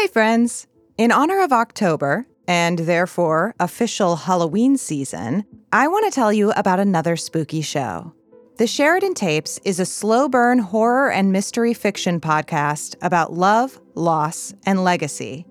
Hey, friends. In honor of October, and therefore official Halloween season, I want to tell you about another spooky show. The Sheridan Tapes is a slow burn horror and mystery fiction podcast about love, loss, and legacy.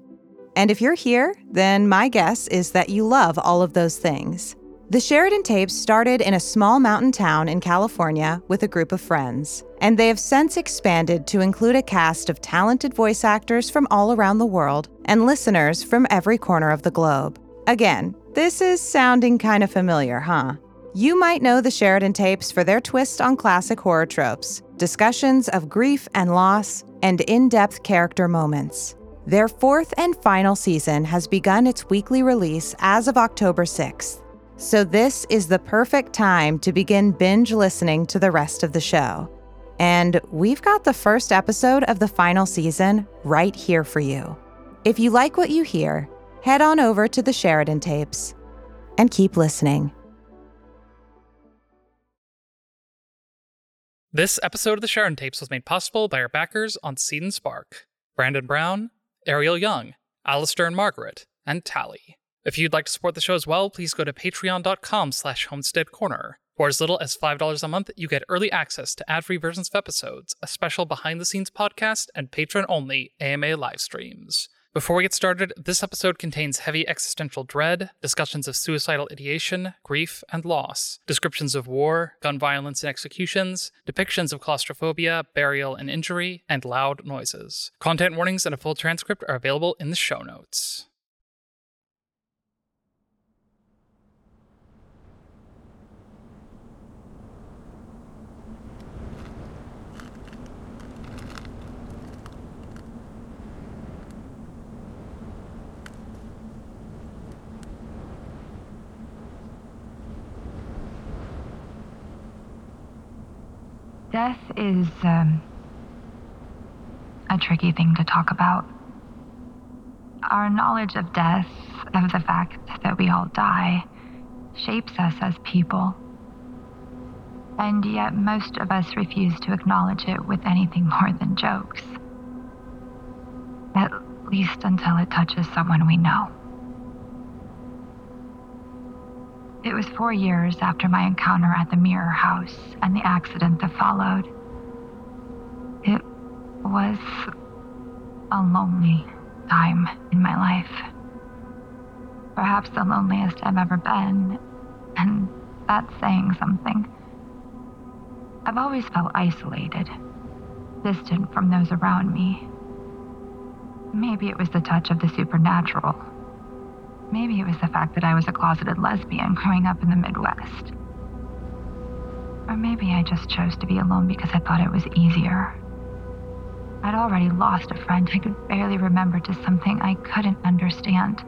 And if you're here, then my guess is that you love all of those things. The Sheridan Tapes started in a small mountain town in California with a group of friends, and they have since expanded to include a cast of talented voice actors from all around the world and listeners from every corner of the globe. Again, this is sounding kind of familiar, huh? You might know the Sheridan Tapes for their twist on classic horror tropes, discussions of grief and loss, and in depth character moments. Their fourth and final season has begun its weekly release as of October 6th. So, this is the perfect time to begin binge listening to the rest of the show. And we've got the first episode of the final season right here for you. If you like what you hear, head on over to the Sheridan tapes and keep listening. This episode of the Sheridan Tapes was made possible by our backers on Seed and Spark Brandon Brown, Ariel Young, Alistair and Margaret, and Tally. If you'd like to support the show as well, please go to patreon.com slash homestead corner. For as little as $5 a month, you get early access to ad-free versions of episodes, a special behind-the-scenes podcast, and patron-only AMA live streams. Before we get started, this episode contains heavy existential dread, discussions of suicidal ideation, grief, and loss, descriptions of war, gun violence and executions, depictions of claustrophobia, burial and injury, and loud noises. Content warnings and a full transcript are available in the show notes. Death is um, a tricky thing to talk about. Our knowledge of death, of the fact that we all die, shapes us as people. And yet, most of us refuse to acknowledge it with anything more than jokes. At least until it touches someone we know. It was four years after my encounter at the Mirror House and the accident that followed. It was a lonely time in my life. Perhaps the loneliest I've ever been, and that's saying something. I've always felt isolated, distant from those around me. Maybe it was the touch of the supernatural Maybe it was the fact that I was a closeted lesbian growing up in the Midwest. Or maybe I just chose to be alone because I thought it was easier. I'd already lost a friend I could barely remember to something I couldn't understand,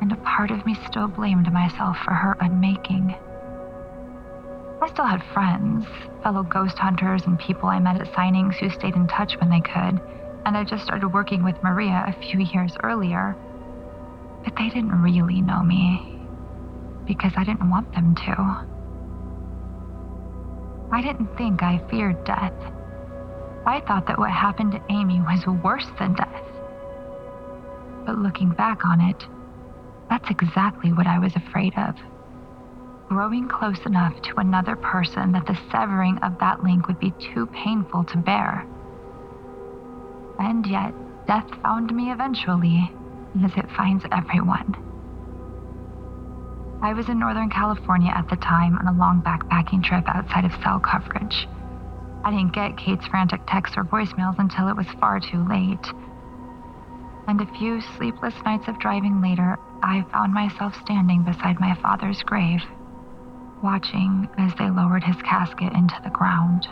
and a part of me still blamed myself for her unmaking. I still had friends, fellow ghost hunters, and people I met at signings who stayed in touch when they could, and I just started working with Maria a few years earlier but they didn't really know me because I didn't want them to. I didn't think I feared death. I thought that what happened to Amy was worse than death. But looking back on it, that's exactly what I was afraid of. Growing close enough to another person that the severing of that link would be too painful to bear. And yet, death found me eventually as it finds everyone. I was in Northern California at the time on a long backpacking trip outside of cell coverage. I didn't get Kate's frantic texts or voicemails until it was far too late. And a few sleepless nights of driving later, I found myself standing beside my father's grave, watching as they lowered his casket into the ground.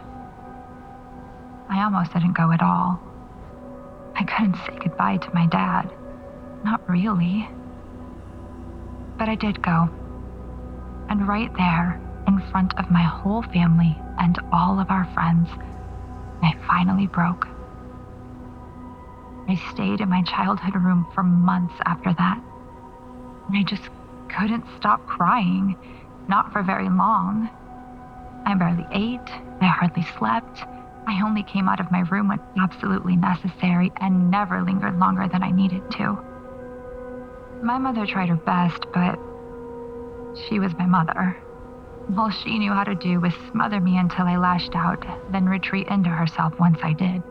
I almost didn't go at all. I couldn't say goodbye to my dad. Not really. But I did go. And right there, in front of my whole family and all of our friends, I finally broke. I stayed in my childhood room for months after that. And I just couldn't stop crying, not for very long. I barely ate, I hardly slept, I only came out of my room when absolutely necessary and never lingered longer than I needed to. My mother tried her best, but she was my mother. All she knew how to do was smother me until I lashed out, then retreat into herself once I did.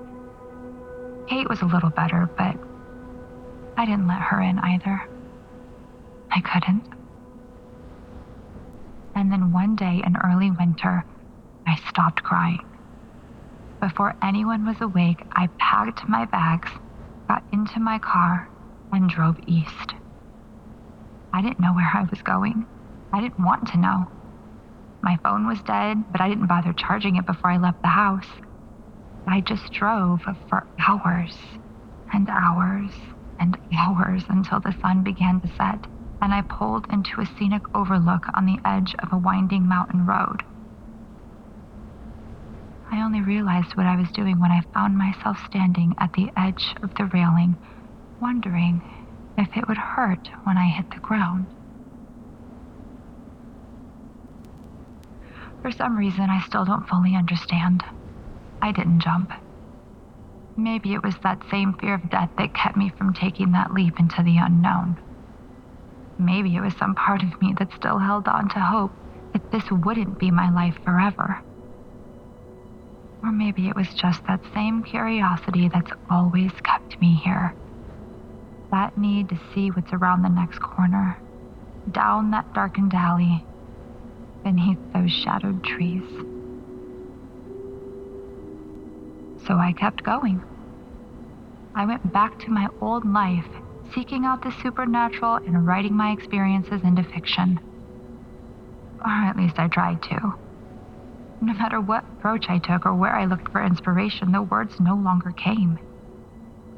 Kate was a little better, but I didn't let her in either. I couldn't. And then one day in early winter, I stopped crying. Before anyone was awake, I packed my bags, got into my car, and drove east. I didn't know where I was going. I didn't want to know. My phone was dead, but I didn't bother charging it before I left the house. I just drove for hours and hours and hours until the sun began to set, and I pulled into a scenic overlook on the edge of a winding mountain road. I only realized what I was doing when I found myself standing at the edge of the railing, wondering if it would hurt when I hit the ground. For some reason, I still don't fully understand. I didn't jump. Maybe it was that same fear of death that kept me from taking that leap into the unknown. Maybe it was some part of me that still held on to hope that this wouldn't be my life forever. Or maybe it was just that same curiosity that's always kept me here. That need to see what's around the next corner, down that darkened alley, beneath those shadowed trees. So I kept going. I went back to my old life, seeking out the supernatural and writing my experiences into fiction. Or at least I tried to. No matter what approach I took or where I looked for inspiration, the words no longer came.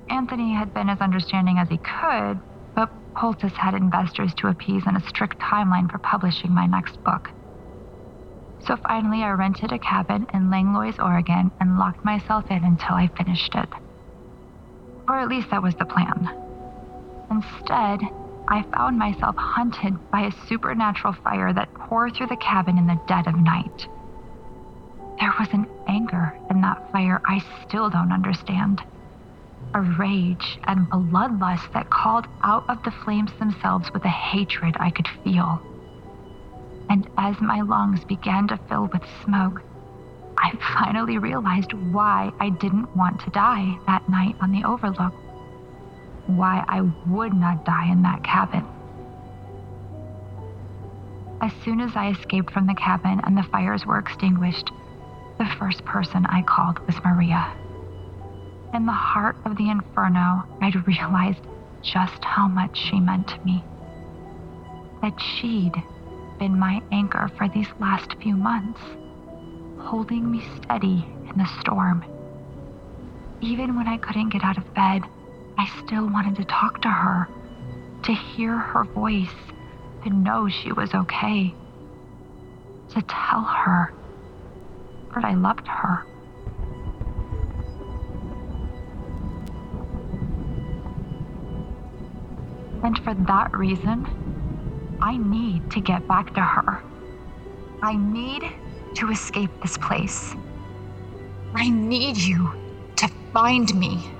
Anthony had been as understanding as he could, but Poultice had investors to appease and a strict timeline for publishing my next book. So finally, I rented a cabin in Langlois, Oregon, and locked myself in until I finished it. Or at least that was the plan. Instead, I found myself hunted by a supernatural fire that tore through the cabin in the dead of night. There was an anger in that fire I still don't understand. A rage and bloodlust that called out of the flames themselves with a hatred I could feel and as my lungs began to fill with smoke, I finally realized why I didn't want to die that night on the Overlook. Why I would not die in that cabin. As soon as I escaped from the cabin and the fires were extinguished, the first person I called was Maria. In the heart of the inferno, I'd realized just how much she meant to me. That she'd been my anchor for these last few months, holding me steady in the storm. Even when I couldn't get out of bed, I still wanted to talk to her, to hear her voice, to know she was okay, to tell her that I loved her. And for that reason, I need to get back to her. I need to escape this place. I need you to find me.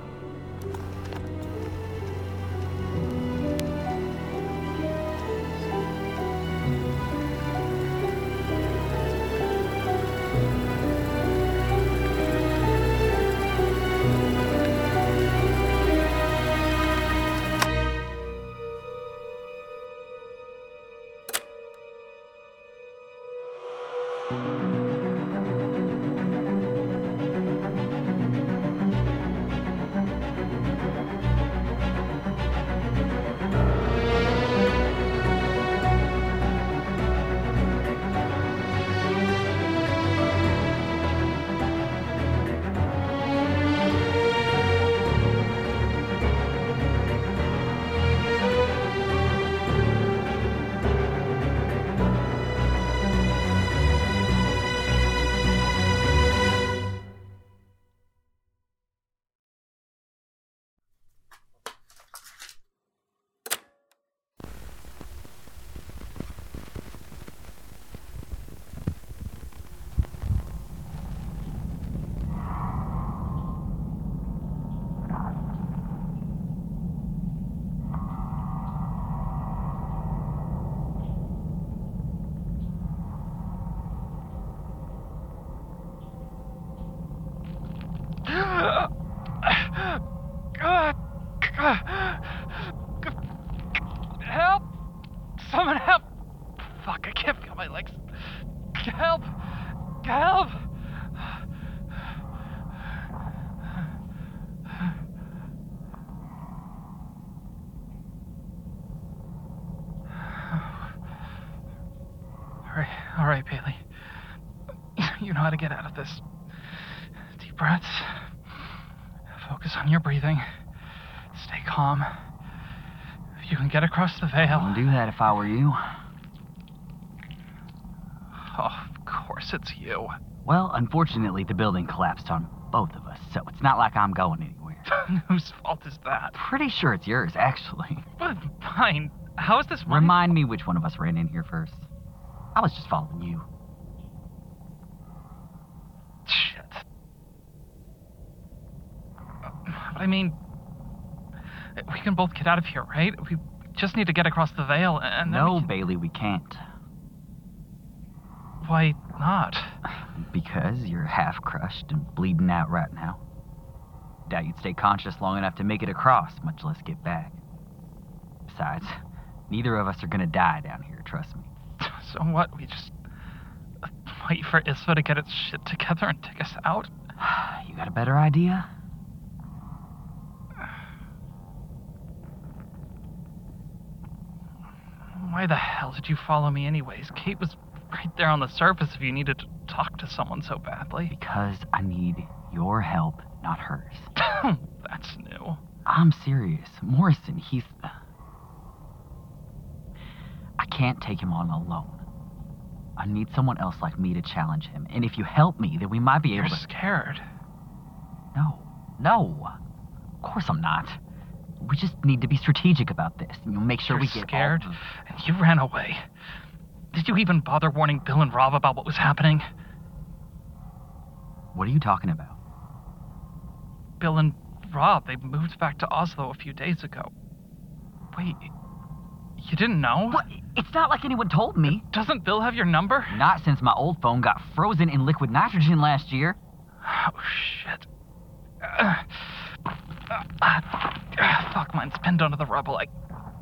This. Deep breaths. Focus on your breathing. Stay calm. If you can get across the veil. I'd do that if I were you. Oh, of course it's you. Well, unfortunately, the building collapsed on both of us, so it's not like I'm going anywhere. Whose fault is that? Pretty sure it's yours, actually. But fine. How is this Remind me which one of us ran in here first. I was just following you. Shit. Uh, But I mean, we can both get out of here, right? We just need to get across the veil, and then we no, can- Bailey, we can't. Why not? Because you're half crushed and bleeding out right now. Doubt you'd stay conscious long enough to make it across, much less get back. Besides, neither of us are gonna die down here, trust me. So what? We just uh, wait for Isfa to get its shit together and take us out? You got a better idea? Why the hell did you follow me, anyways? Kate was right there on the surface if you needed to talk to someone so badly. Because I need your help, not hers. That's new. I'm serious. Morrison, he's. Uh, I can't take him on alone. I need someone else like me to challenge him. And if you help me, then we might be able You're to. scared. No. No. Of course I'm not. We just need to be strategic about this. And you'll make sure You're we get scared? And you ran away. Did you even bother warning Bill and Rob about what was happening? What are you talking about? Bill and Rob, they moved back to Oslo a few days ago. Wait, you didn't know? What? It's not like anyone told me. Doesn't Bill have your number? Not since my old phone got frozen in liquid nitrogen last year. Oh, shit. Uh, uh, uh, fuck, mine's pinned under the rubble. I,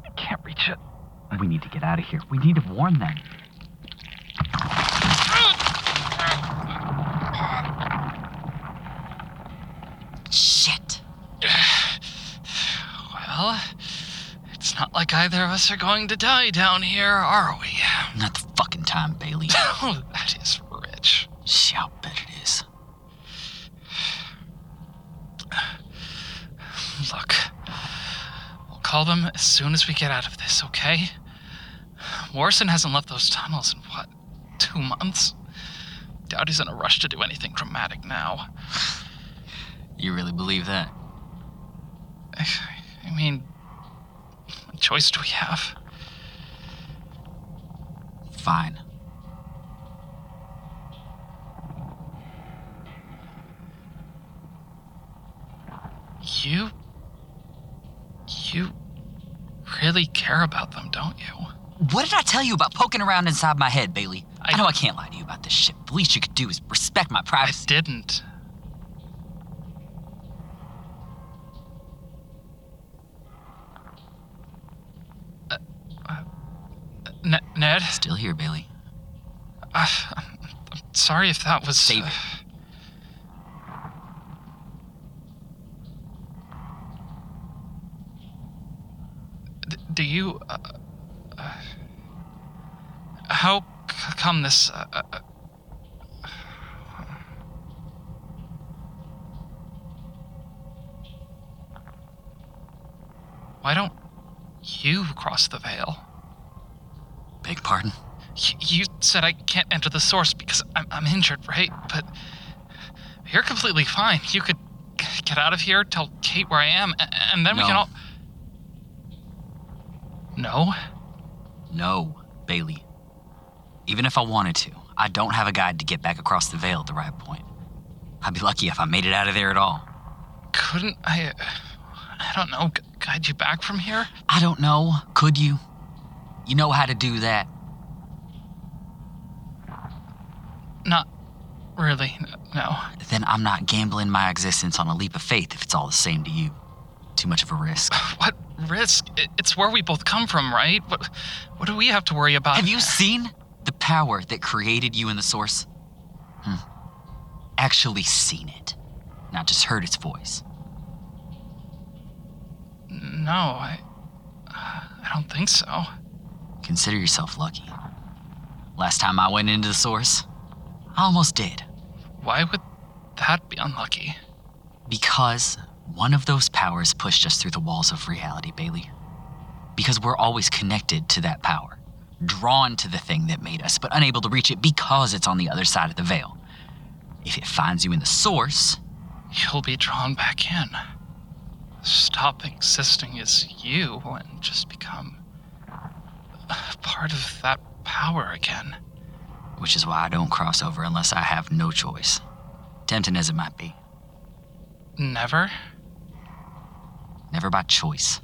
I can't reach it. We need to get out of here. We need to warn them. Shit. Well, it's not like either of us are going to die down here, are we? Not the fucking time, Bailey. Oh, that is rich. Shit, I'll bet it is. Look, we'll call them as soon as we get out of this, okay? Morrison hasn't left those tunnels in what, two months? Doubt he's in a rush to do anything dramatic now. You really believe that? I, I mean, what choice do we have? Fine. You. You really care about them, don't you? What did I tell you about poking around inside my head, Bailey? I, I- know I can't lie to you about this shit. The least you could do is respect my privacy. I didn't. Uh, uh, N- Ned? Still here, Bailey. Uh, I'm sorry if that was. Save it. D- do you. Uh, uh, how c- come this. Uh, uh, uh, why don't you cross the veil? Beg pardon? Y- You said I can't enter the source because I'm, I'm injured, right? But you're completely fine. You could get out of here, tell Kate where I am, and then we can all. No? No, Bailey. Even if I wanted to, I don't have a guide to get back across the veil at the right point. I'd be lucky if I made it out of there at all. Couldn't I. uh, I don't know, guide you back from here? I don't know. Could you? You know how to do that. Not really, no. Then I'm not gambling my existence on a leap of faith if it's all the same to you. too much of a risk. What risk? It's where we both come from, right? What, what do we have to worry about? Have you seen the power that created you in the source? Hmm. Actually seen it, not just heard its voice. No, I. I don't think so. Consider yourself lucky. Last time I went into the source, I almost did. Why would that be unlucky? Because one of those powers pushed us through the walls of reality, Bailey. Because we're always connected to that power, drawn to the thing that made us, but unable to reach it because it's on the other side of the veil. If it finds you in the source, You'll be drawn back in. Stop existing as you and just become part of that power again. which is why I don't cross over unless I have no choice. Tempting as it might be, Never? Never by choice.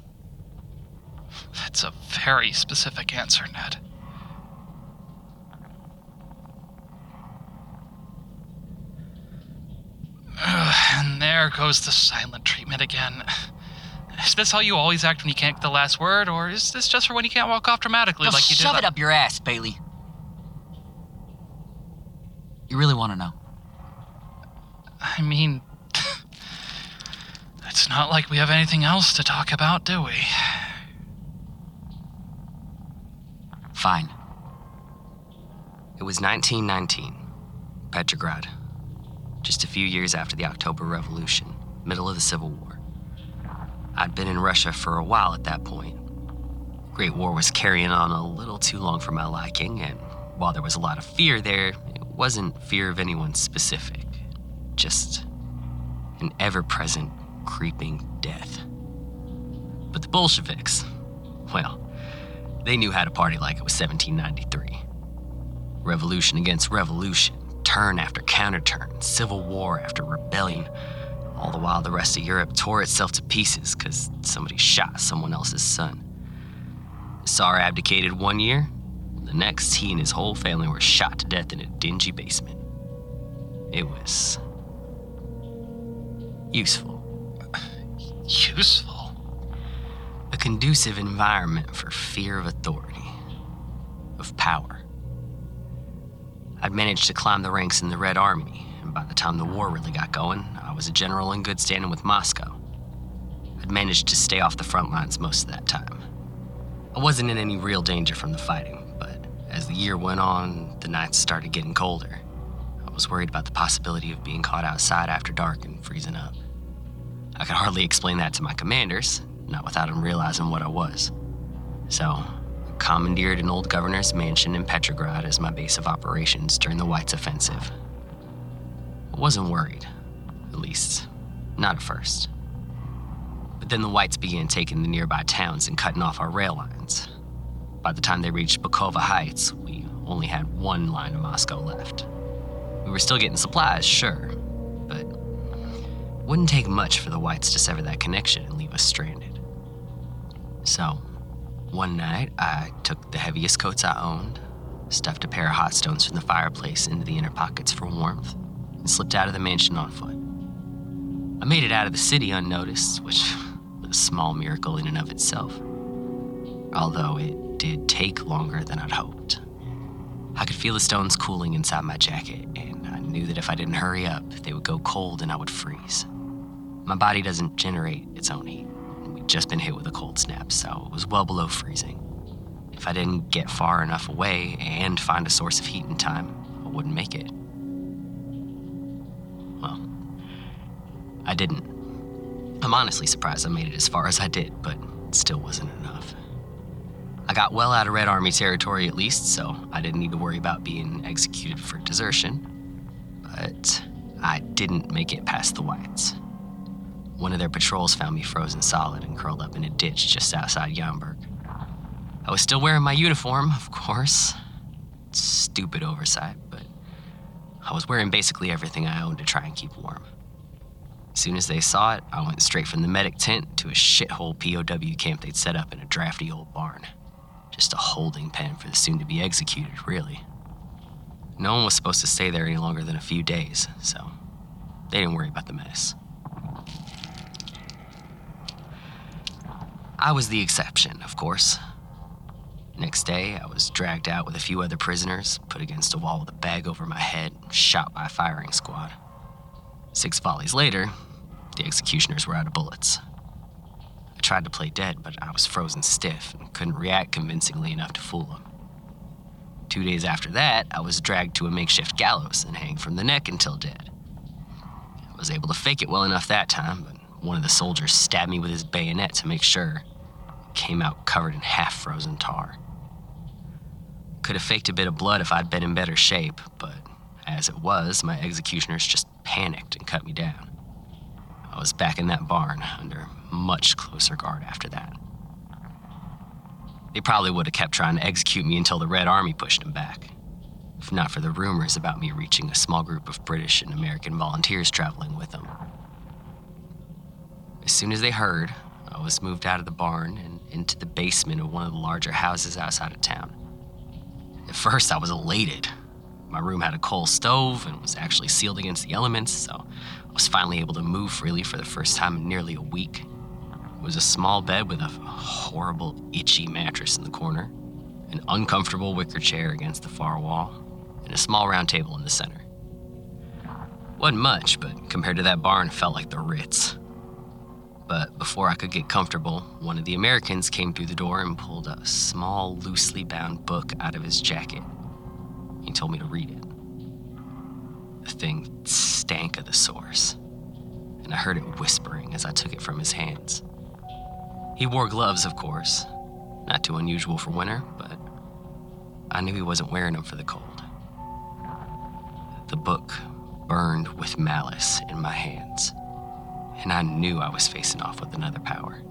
That's a very specific answer, Ned. Ugh, and there goes the silent treatment again. Is this how you always act when you can't get the last word, or is this just for when you can't walk off dramatically like you did? shove it up your ass, Bailey. You really want to know? I mean, it's not like we have anything else to talk about, do we? Fine. It was 1919, Petrograd. Just a few years after the October Revolution, middle of the Civil War. I'd been in Russia for a while at that point. Great War was carrying on a little too long for my liking, and while there was a lot of fear there, it wasn't fear of anyone specific. Just an ever present, creeping death. But the Bolsheviks, well, they knew how to party like it was 1793 revolution against revolution, turn after counterturn, civil war after rebellion. All the while, the rest of Europe tore itself to pieces because somebody shot someone else's son. The Tsar abdicated one year. The next, he and his whole family were shot to death in a dingy basement. It was useful. Useful. A conducive environment for fear of authority, of power. I'd managed to climb the ranks in the Red Army, and by the time the war really got going, I was a general in good standing with Moscow. I'd managed to stay off the front lines most of that time. I wasn't in any real danger from the fighting, but as the year went on, the nights started getting colder. I was worried about the possibility of being caught outside after dark and freezing up. I could hardly explain that to my commanders, not without them realizing what I was. So, I commandeered an old governor's mansion in Petrograd as my base of operations during the Whites' offensive. I wasn't worried, at least, not at first. But then the Whites began taking the nearby towns and cutting off our rail lines. By the time they reached Pulkovo Heights, we only had one line to Moscow left. We were still getting supplies, sure, but wouldn't take much for the Whites to sever that connection and leave us stranded. So, one night, I took the heaviest coats I owned, stuffed a pair of hot stones from the fireplace into the inner pockets for warmth, and slipped out of the mansion on foot. I made it out of the city unnoticed, which was a small miracle in and of itself. Although it did take longer than I'd hoped. I could feel the stones cooling inside my jacket, and I knew that if I didn't hurry up, they would go cold and I would freeze. My body doesn't generate its own heat. We'd just been hit with a cold snap, so it was well below freezing. If I didn't get far enough away and find a source of heat in time, I wouldn't make it. Well, I didn't. I'm honestly surprised I made it as far as I did, but it still wasn't enough. I got well out of Red Army territory at least, so I didn't need to worry about being executed for desertion. But I didn't make it past the Whites. One of their patrols found me frozen solid and curled up in a ditch just outside Jamberg. I was still wearing my uniform, of course. Stupid oversight, but I was wearing basically everything I owned to try and keep warm. As soon as they saw it, I went straight from the medic tent to a shithole POW camp they'd set up in a drafty old barn. Just a holding pen for the soon to be executed, really. No one was supposed to stay there any longer than a few days, so they didn't worry about the mess. I was the exception, of course. Next day, I was dragged out with a few other prisoners, put against a wall with a bag over my head, shot by a firing squad. Six volleys later, the executioners were out of bullets. I tried to play dead, but I was frozen stiff and couldn't react convincingly enough to fool them. Two days after that, I was dragged to a makeshift gallows and hanged from the neck until dead. I was able to fake it well enough that time, but one of the soldiers stabbed me with his bayonet to make sure. Came out covered in half frozen tar. Could have faked a bit of blood if I'd been in better shape, but as it was, my executioners just panicked and cut me down. I was back in that barn under much closer guard after that. They probably would have kept trying to execute me until the Red Army pushed them back. If not for the rumors about me reaching a small group of British and American volunteers traveling with them. As soon as they heard, I was moved out of the barn and into the basement of one of the larger houses outside of town. At first, I was elated. My room had a coal stove and was actually sealed against the elements, so I was finally able to move freely for the first time in nearly a week. It was a small bed with a horrible, itchy mattress in the corner, an uncomfortable wicker chair against the far wall, and a small round table in the center. Wasn't much, but compared to that barn, it felt like the Ritz. But before I could get comfortable, one of the Americans came through the door and pulled a small, loosely bound book out of his jacket. He told me to read it. The thing stank of the source, and I heard it whispering as I took it from his hands. He wore gloves, of course, not too unusual for winter, but I knew he wasn't wearing them for the cold. The book burned with malice in my hands and I knew I was facing off with another power.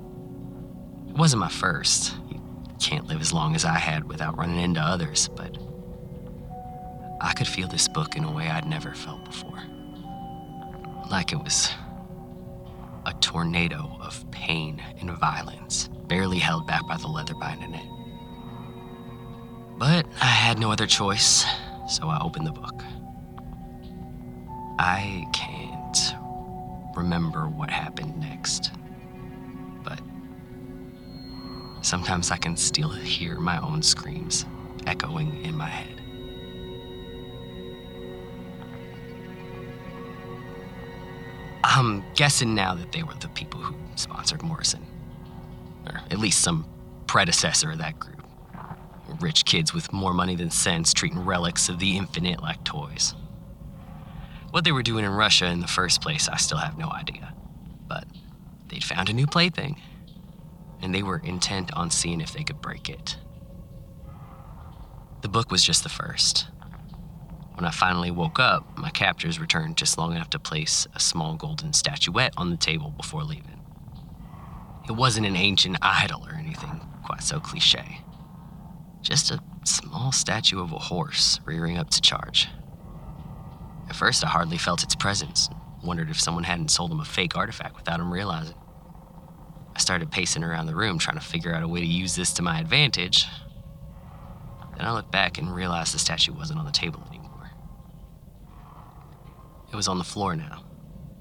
It wasn't my first. You can't live as long as I had without running into others, but I could feel this book in a way I'd never felt before. Like it was a tornado of pain and violence, barely held back by the leather binding it. But I had no other choice, so I opened the book. I can't remember what happened next. But sometimes I can still hear my own screams echoing in my head. I'm guessing now that they were the people who sponsored Morrison. Or at least some predecessor of that group. Rich kids with more money than sense treating relics of the infinite like toys. What they were doing in Russia in the first place, I still have no idea. But they'd found a new plaything, and they were intent on seeing if they could break it. The book was just the first. When I finally woke up, my captors returned just long enough to place a small golden statuette on the table before leaving. It wasn't an ancient idol or anything quite so cliche. Just a small statue of a horse rearing up to charge. At first, I hardly felt its presence, wondered if someone hadn't sold him a fake artifact without him realizing. I started pacing around the room trying to figure out a way to use this to my advantage. Then I looked back and realized the statue wasn't on the table anymore. It was on the floor now,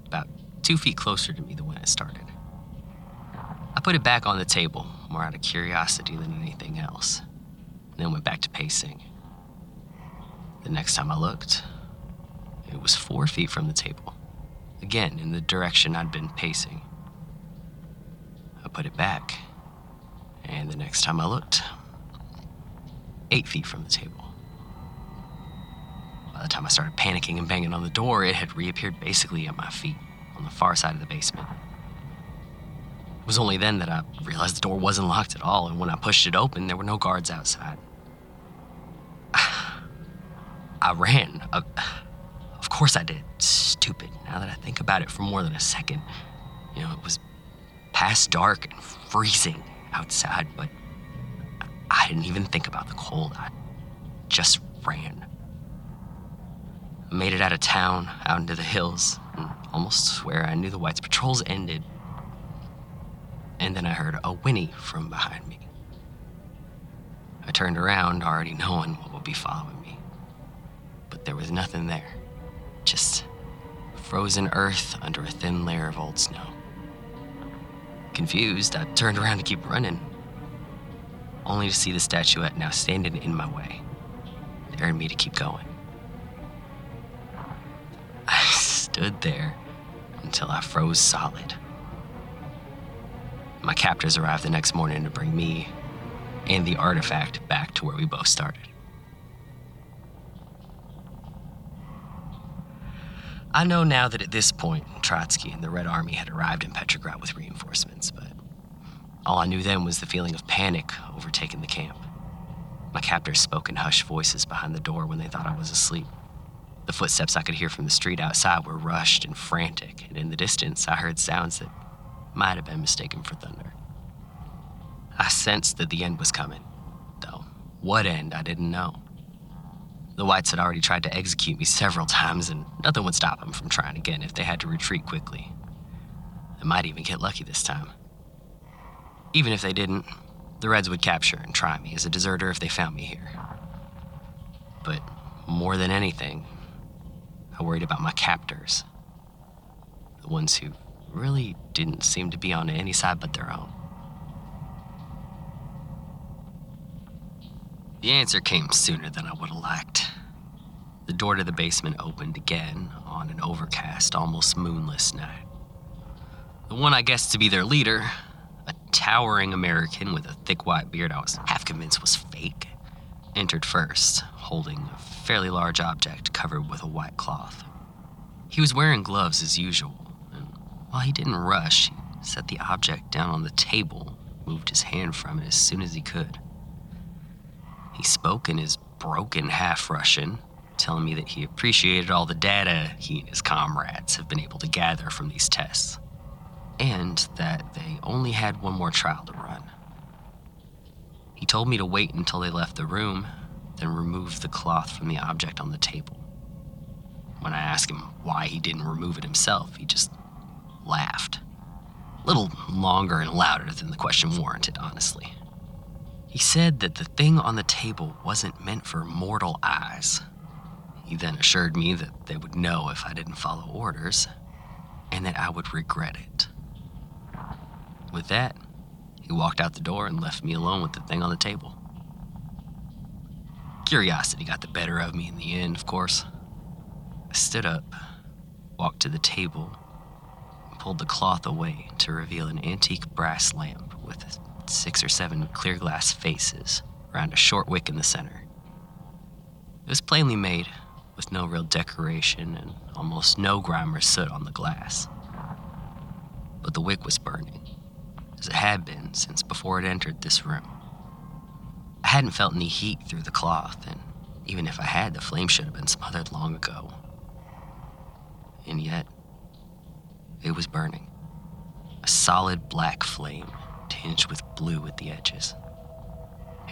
about two feet closer to me than when it started. I put it back on the table, more out of curiosity than anything else, and then went back to pacing. The next time I looked, it was four feet from the table, again in the direction I'd been pacing. I put it back, and the next time I looked, eight feet from the table. By the time I started panicking and banging on the door, it had reappeared basically at my feet on the far side of the basement. It was only then that I realized the door wasn't locked at all, and when I pushed it open, there were no guards outside. I ran. Course I did. Stupid. Now that I think about it for more than a second. You know, it was past dark and freezing outside, but I didn't even think about the cold. I just ran. I made it out of town, out into the hills, and almost swear I knew the Whites' patrols ended. And then I heard a whinny from behind me. I turned around, already knowing what would be following me. But there was nothing there. Frozen earth under a thin layer of old snow. Confused, I turned around to keep running, only to see the statuette now standing in my way, daring me to keep going. I stood there until I froze solid. My captors arrived the next morning to bring me and the artifact back to where we both started. I know now that at this point, Trotsky and the Red Army had arrived in Petrograd with reinforcements, but all I knew then was the feeling of panic overtaking the camp. My captors spoke in hushed voices behind the door when they thought I was asleep. The footsteps I could hear from the street outside were rushed and frantic, and in the distance I heard sounds that might have been mistaken for thunder. I sensed that the end was coming, though what end I didn't know. The Whites had already tried to execute me several times, and nothing would stop them from trying again if they had to retreat quickly. They might even get lucky this time. Even if they didn't, the Reds would capture and try me as a deserter if they found me here. But more than anything, I worried about my captors. The ones who really didn't seem to be on any side but their own. The answer came sooner than I would have liked. The door to the basement opened again on an overcast, almost moonless night. The one I guessed to be their leader, a towering American with a thick white beard I was half convinced was fake, entered first, holding a fairly large object covered with a white cloth. He was wearing gloves as usual, and while he didn't rush, he set the object down on the table, moved his hand from it as soon as he could. He spoke in his broken half Russian, telling me that he appreciated all the data he and his comrades have been able to gather from these tests, and that they only had one more trial to run. He told me to wait until they left the room, then remove the cloth from the object on the table. When I asked him why he didn't remove it himself, he just laughed. A little longer and louder than the question warranted, honestly. He said that the thing on the table wasn't meant for mortal eyes. He then assured me that they would know if I didn't follow orders, and that I would regret it. With that, he walked out the door and left me alone with the thing on the table. Curiosity got the better of me in the end, of course. I stood up, walked to the table, and pulled the cloth away to reveal an antique brass lamp with six or seven clear glass faces around a short wick in the center. It was plainly made, with no real decoration and almost no grime or soot on the glass. But the wick was burning, as it had been since before it entered this room. I hadn't felt any heat through the cloth, and even if I had, the flame should have been smothered long ago. And yet, it was burning. A solid black flame tinged with blue at the edges.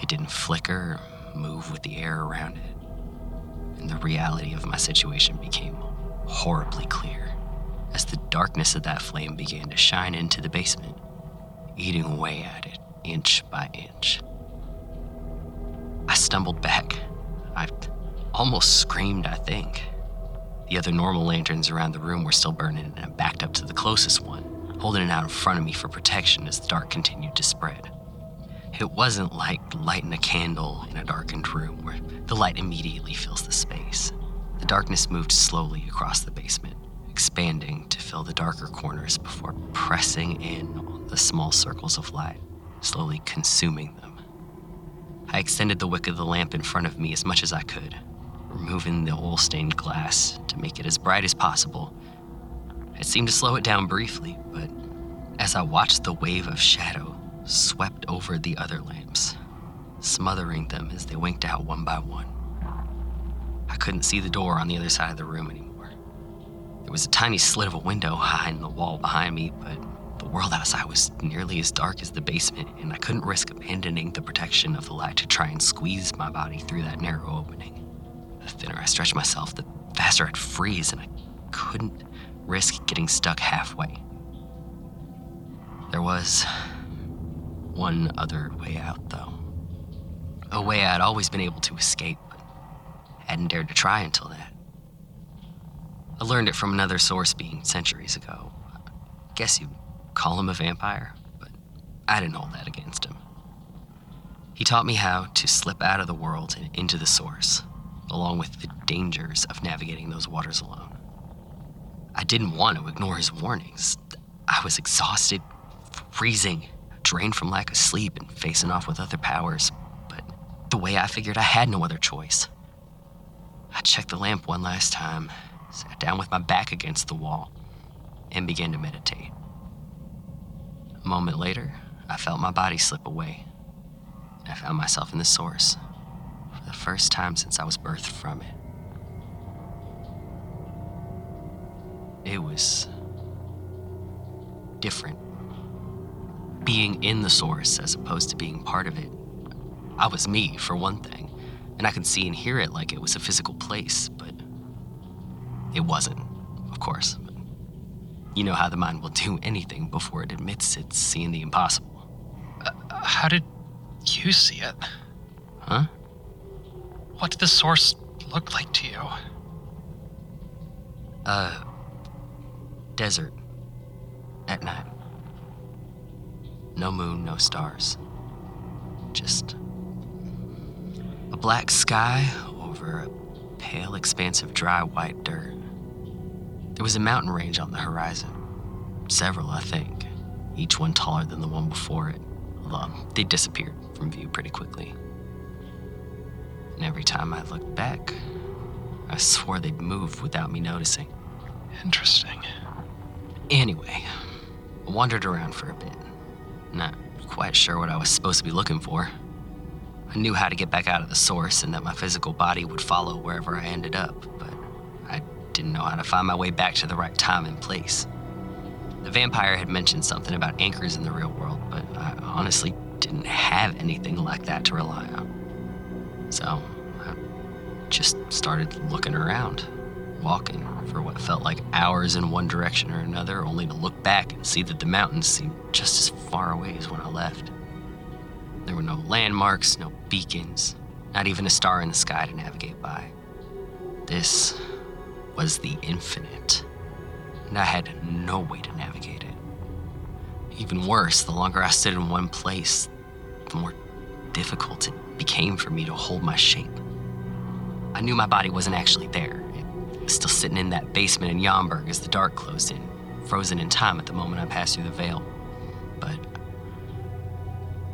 It didn't flicker or move with the air around it, and the reality of my situation became horribly clear as the darkness of that flame began to shine into the basement, eating away at it inch by inch. I stumbled back. I almost screamed, I think. The other normal lanterns around the room were still burning, and I backed up to the closest one holding it out in front of me for protection as the dark continued to spread. It wasn't like lighting a candle in a darkened room where the light immediately fills the space. The darkness moved slowly across the basement, expanding to fill the darker corners before pressing in on the small circles of light, slowly consuming them. I extended the wick of the lamp in front of me as much as I could, removing the oil stained glass to make it as bright as possible it seemed to slow it down briefly, but as I watched the wave of shadow swept over the other lamps, smothering them as they winked out one by one, I couldn't see the door on the other side of the room anymore. There was a tiny slit of a window high in the wall behind me, but the world outside was nearly as dark as the basement, and I couldn't risk abandoning the protection of the light to try and squeeze my body through that narrow opening. The thinner I stretched myself, the faster I'd freeze, and I couldn't risk getting stuck halfway. There was one other way out, though. A way I'd always been able to escape, but hadn't dared to try until that. I learned it from another source being centuries ago. I guess you'd call him a vampire. But I didn't hold that against him. He taught me how to slip out of the world and into the source, along with the dangers of navigating those waters alone. I didn't want to ignore his warnings. I was exhausted, freezing, drained from lack of sleep, and facing off with other powers. But the way I figured, I had no other choice. I checked the lamp one last time, sat down with my back against the wall, and began to meditate. A moment later, I felt my body slip away. I found myself in the source for the first time since I was birthed from it. It was different. Being in the source as opposed to being part of it. I was me, for one thing, and I could see and hear it like it was a physical place, but it wasn't, of course. You know how the mind will do anything before it admits it's seeing the impossible. Uh, how did you see it? Huh? What did the source look like to you? Uh, desert. At night. No moon, no stars. Just a black sky over a pale expanse of dry white dirt. There was a mountain range on the horizon. Several, I think, each one taller than the one before it, although they disappeared from view pretty quickly. And every time I looked back, I swore they'd move without me noticing. Interesting. Anyway, I wandered around for a bit. Not quite sure what I was supposed to be looking for. I knew how to get back out of the source and that my physical body would follow wherever I ended up, but I didn't know how to find my way back to the right time and place. The vampire had mentioned something about anchors in the real world, but I honestly didn't have anything like that to rely on. So I just started looking around, walking for what felt like hours in one direction or another, only to look back and see that the mountains seemed just as far away as when I left. There were no landmarks, no beacons, not even a star in the sky to navigate by. This was the infinite, and I had no way to navigate it. Even worse, the longer I stood in one place, the more difficult it became for me to hold my shape. I knew my body wasn't actually there. Still sitting in that basement in Yomberg as the dark closed in, frozen in time at the moment I passed through the veil. But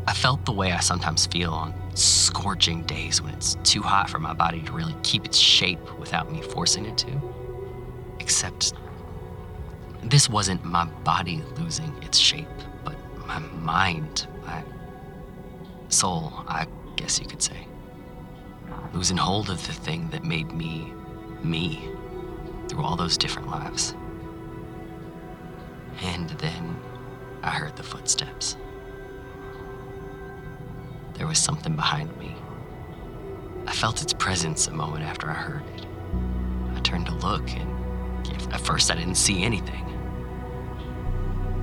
I felt the way I sometimes feel on scorching days when it's too hot for my body to really keep its shape without me forcing it to. Except this wasn't my body losing its shape, but my mind, my soul, I guess you could say. Losing hold of the thing that made me me through all those different lives. And then I heard the footsteps. There was something behind me. I felt its presence a moment after I heard it. I turned to look, and at first I didn't see anything.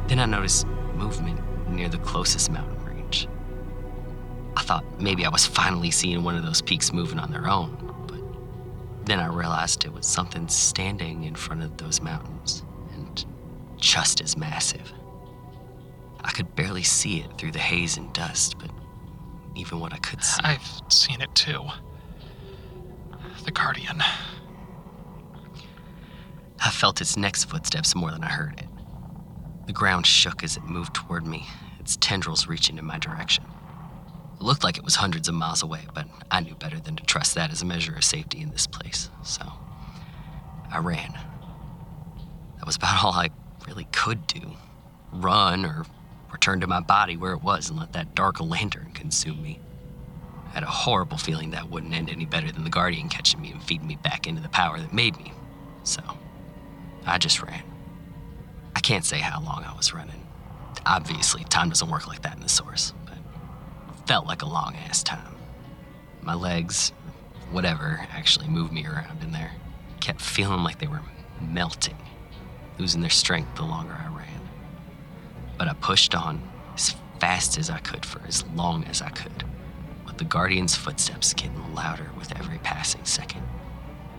Then I noticed movement near the closest mountain range. I thought maybe I was finally seeing one of those peaks moving on their own, then I realized it was something standing in front of those mountains and just as massive. I could barely see it through the haze and dust, but even what I could see. I've seen it too. The Guardian. I felt its next footsteps more than I heard it. The ground shook as it moved toward me, its tendrils reaching in my direction. It looked like it was hundreds of miles away, but I knew better than to trust that as a measure of safety in this place, so I ran. That was about all I really could do run or return to my body where it was and let that dark lantern consume me. I had a horrible feeling that wouldn't end any better than the Guardian catching me and feeding me back into the power that made me. So, I just ran. I can't say how long I was running. Obviously, time doesn't work like that in the source, felt like a long ass time. My legs, whatever, actually moved me around in there. Kept feeling like they were melting, losing their strength the longer I ran. But I pushed on as fast as I could for as long as I could, with the Guardian's footsteps getting louder with every passing second.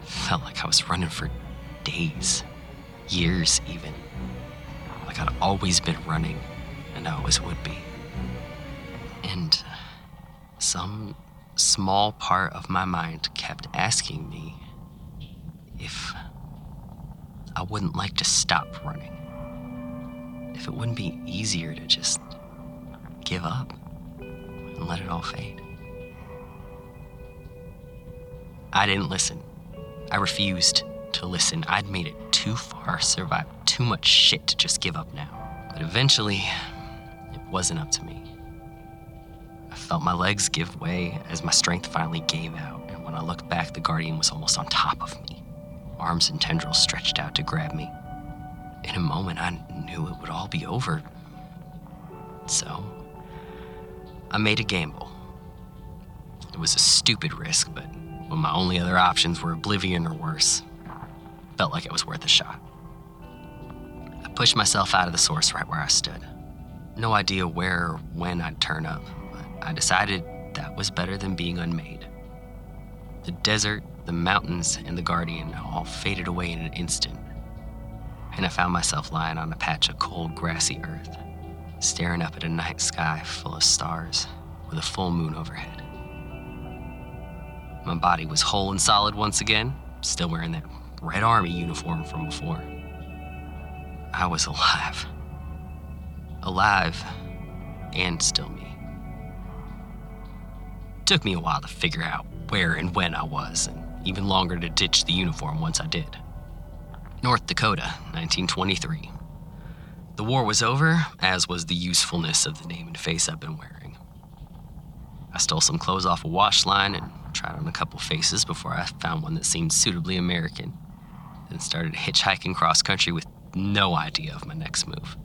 Felt like I was running for days, years even. Like I'd always been running, and I always would be. And some small part of my mind kept asking me if I wouldn't like to stop running. If it wouldn't be easier to just give up and let it all fade. I didn't listen. I refused to listen. I'd made it too far, survived too much shit to just give up now. But eventually, it wasn't up to me. I felt my legs give way as my strength finally gave out, and when I looked back, the Guardian was almost on top of me, arms and tendrils stretched out to grab me. In a moment, I knew it would all be over. So, I made a gamble. It was a stupid risk, but when my only other options were oblivion or worse, felt like it was worth a shot. I pushed myself out of the source right where I stood. No idea where or when I'd turn up, I decided that was better than being unmade. The desert, the mountains, and the Guardian all faded away in an instant, and I found myself lying on a patch of cold, grassy earth, staring up at a night sky full of stars with a full moon overhead. My body was whole and solid once again, still wearing that Red Army uniform from before. I was alive. Alive and still me. Took me a while to figure out where and when I was, and even longer to ditch the uniform once I did. North Dakota, 1923. The war was over, as was the usefulness of the name and face I've been wearing. I stole some clothes off a wash line and tried on a couple faces before I found one that seemed suitably American, then started hitchhiking cross country with no idea of my next move.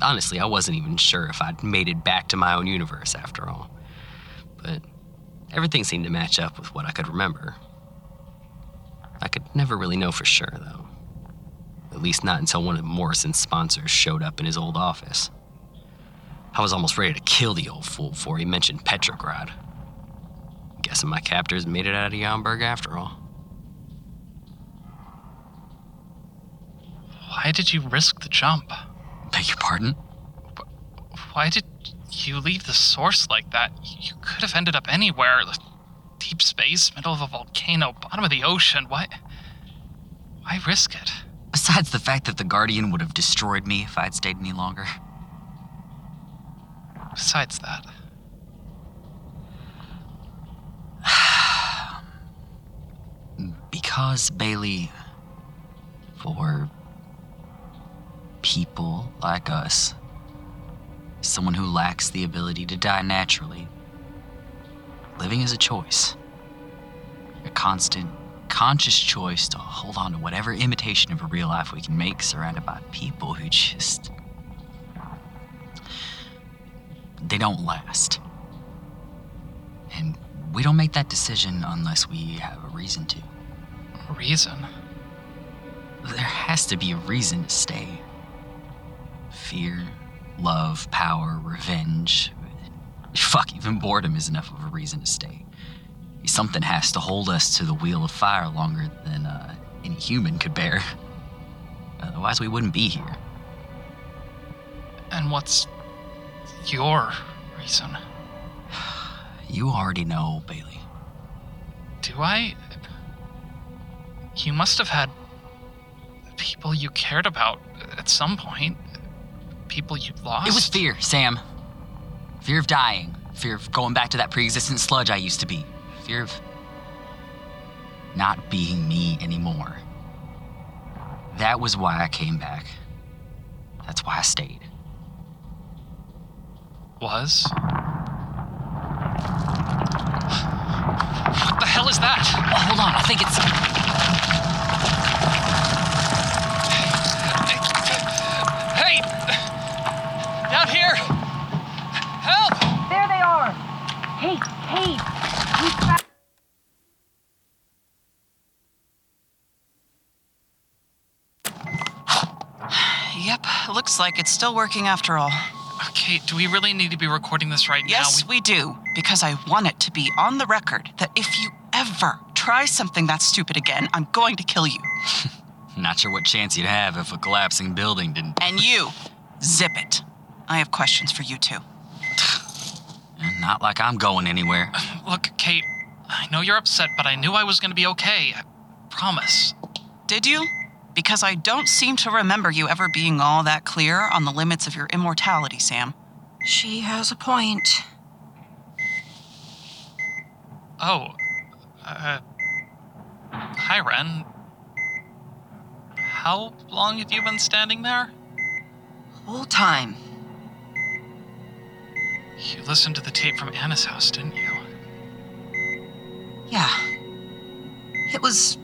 Honestly, I wasn't even sure if I'd made it back to my own universe after all. But everything seemed to match up with what I could remember. I could never really know for sure, though. At least not until one of Morrison's sponsors showed up in his old office. I was almost ready to kill the old fool before he mentioned Petrograd. Guessing my captors made it out of Yamberg after all. Why did you risk the jump? Beg your pardon? Why did you leave the source like that? You could have ended up anywhere. Deep space, middle of a volcano, bottom of the ocean. Why? Why risk it? Besides the fact that the Guardian would have destroyed me if I'd stayed any longer. Besides that, Because, Bailey, for people like us, someone who lacks the ability to die naturally, living is a choice. A constant, conscious choice to hold on to whatever imitation of a real life we can make surrounded by people who just. They don't last. And we don't make that decision unless we have a reason to. A reason. There has to be a reason to stay. Fear, love, power, revenge. Fuck, even boredom is enough of a reason to stay. Something has to hold us to the wheel of fire longer than uh, any human could bear. Otherwise, we wouldn't be here. And what's your reason? You already know, Bailey. Do I? You must have had people you cared about at some point. People you lost. It was fear, Sam. Fear of dying. Fear of going back to that pre existent sludge I used to be. Fear of not being me anymore. That was why I came back. That's why I stayed. Was? What the hell is that? Oh, hold on, I think it's. Hey! Down here! Help! There they are! Hey, Kate! We found- Yep, looks like it's still working after all. Okay, do we really need to be recording this right now? Yes, now? we do, because I want it to be on the record that if you ever try something that stupid again, I'm going to kill you. Not sure what chance you'd have if a collapsing building didn't. And you, zip it. I have questions for you too. Not like I'm going anywhere. Look, Kate, I know you're upset, but I knew I was gonna be okay. I promise. Did you? Because I don't seem to remember you ever being all that clear on the limits of your immortality, Sam. She has a point. Oh. Uh. Hi, Ren. How long have you been standing there? Whole time. You listened to the tape from Anna's house, didn't you? Yeah. It was.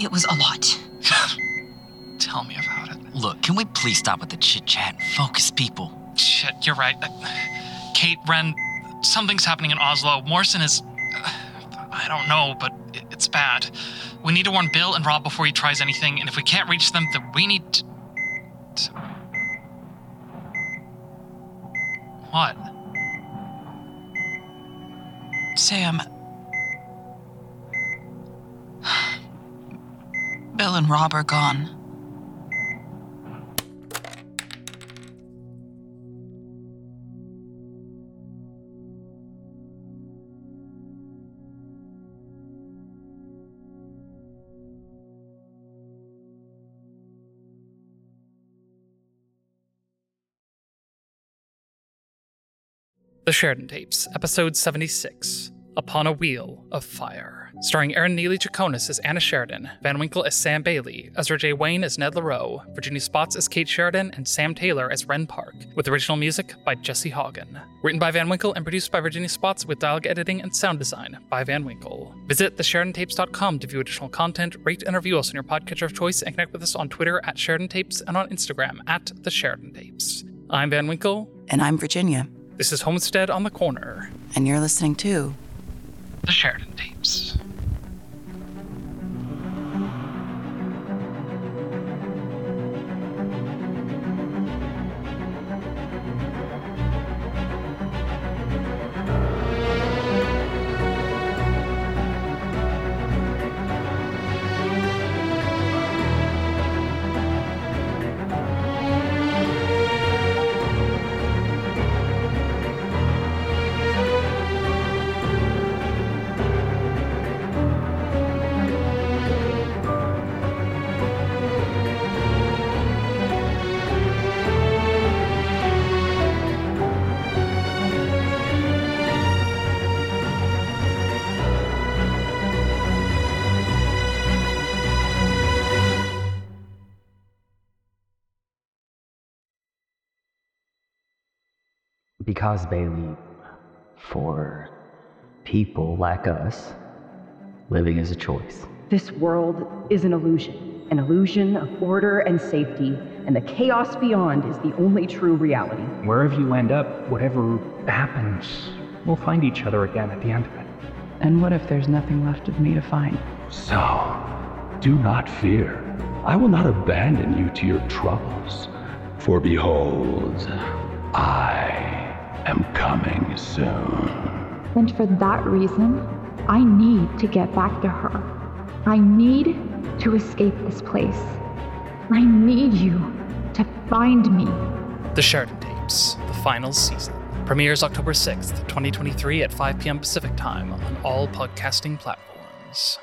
It was a lot. Tell me about it. Look, can we please stop with the chit chat and focus people? Shit, you're right. Uh, Kate, Ren, something's happening in Oslo. Morrison is. uh, I don't know, but it's bad. We need to warn Bill and Rob before he tries anything, and if we can't reach them, then we need to. to- What? Sam. Bill and Rob are gone. The Sheridan Tapes, Episode 76 Upon a Wheel of Fire. Starring Aaron Neely Chaconis as Anna Sheridan, Van Winkle as Sam Bailey, Ezra J. Wayne as Ned LaRoe, Virginia Spots as Kate Sheridan, and Sam Taylor as Ren Park, with original music by Jesse Hagen. Written by Van Winkle and produced by Virginia Spots with dialogue editing and sound design by Van Winkle. Visit thesheridantapes.com to view additional content, rate and review us on your podcatcher of choice, and connect with us on Twitter at Sheridan Tapes and on Instagram at The Sheridan Tapes. I'm Van Winkle. And I'm Virginia. This is Homestead on the Corner. And you're listening to The Sheridan Tapes. Because, Bailey, for people like us, living is a choice. This world is an illusion, an illusion of order and safety, and the chaos beyond is the only true reality. Wherever you end up, whatever happens, we'll find each other again at the end of it. And what if there's nothing left of me to find? So, do not fear. I will not abandon you to your troubles. For behold, I am coming soon. And for that reason, I need to get back to her. I need to escape this place. I need you to find me. The Sheridan Tapes, the final season. Premieres October 6th, 2023 at 5 p.m. Pacific Time on all podcasting platforms.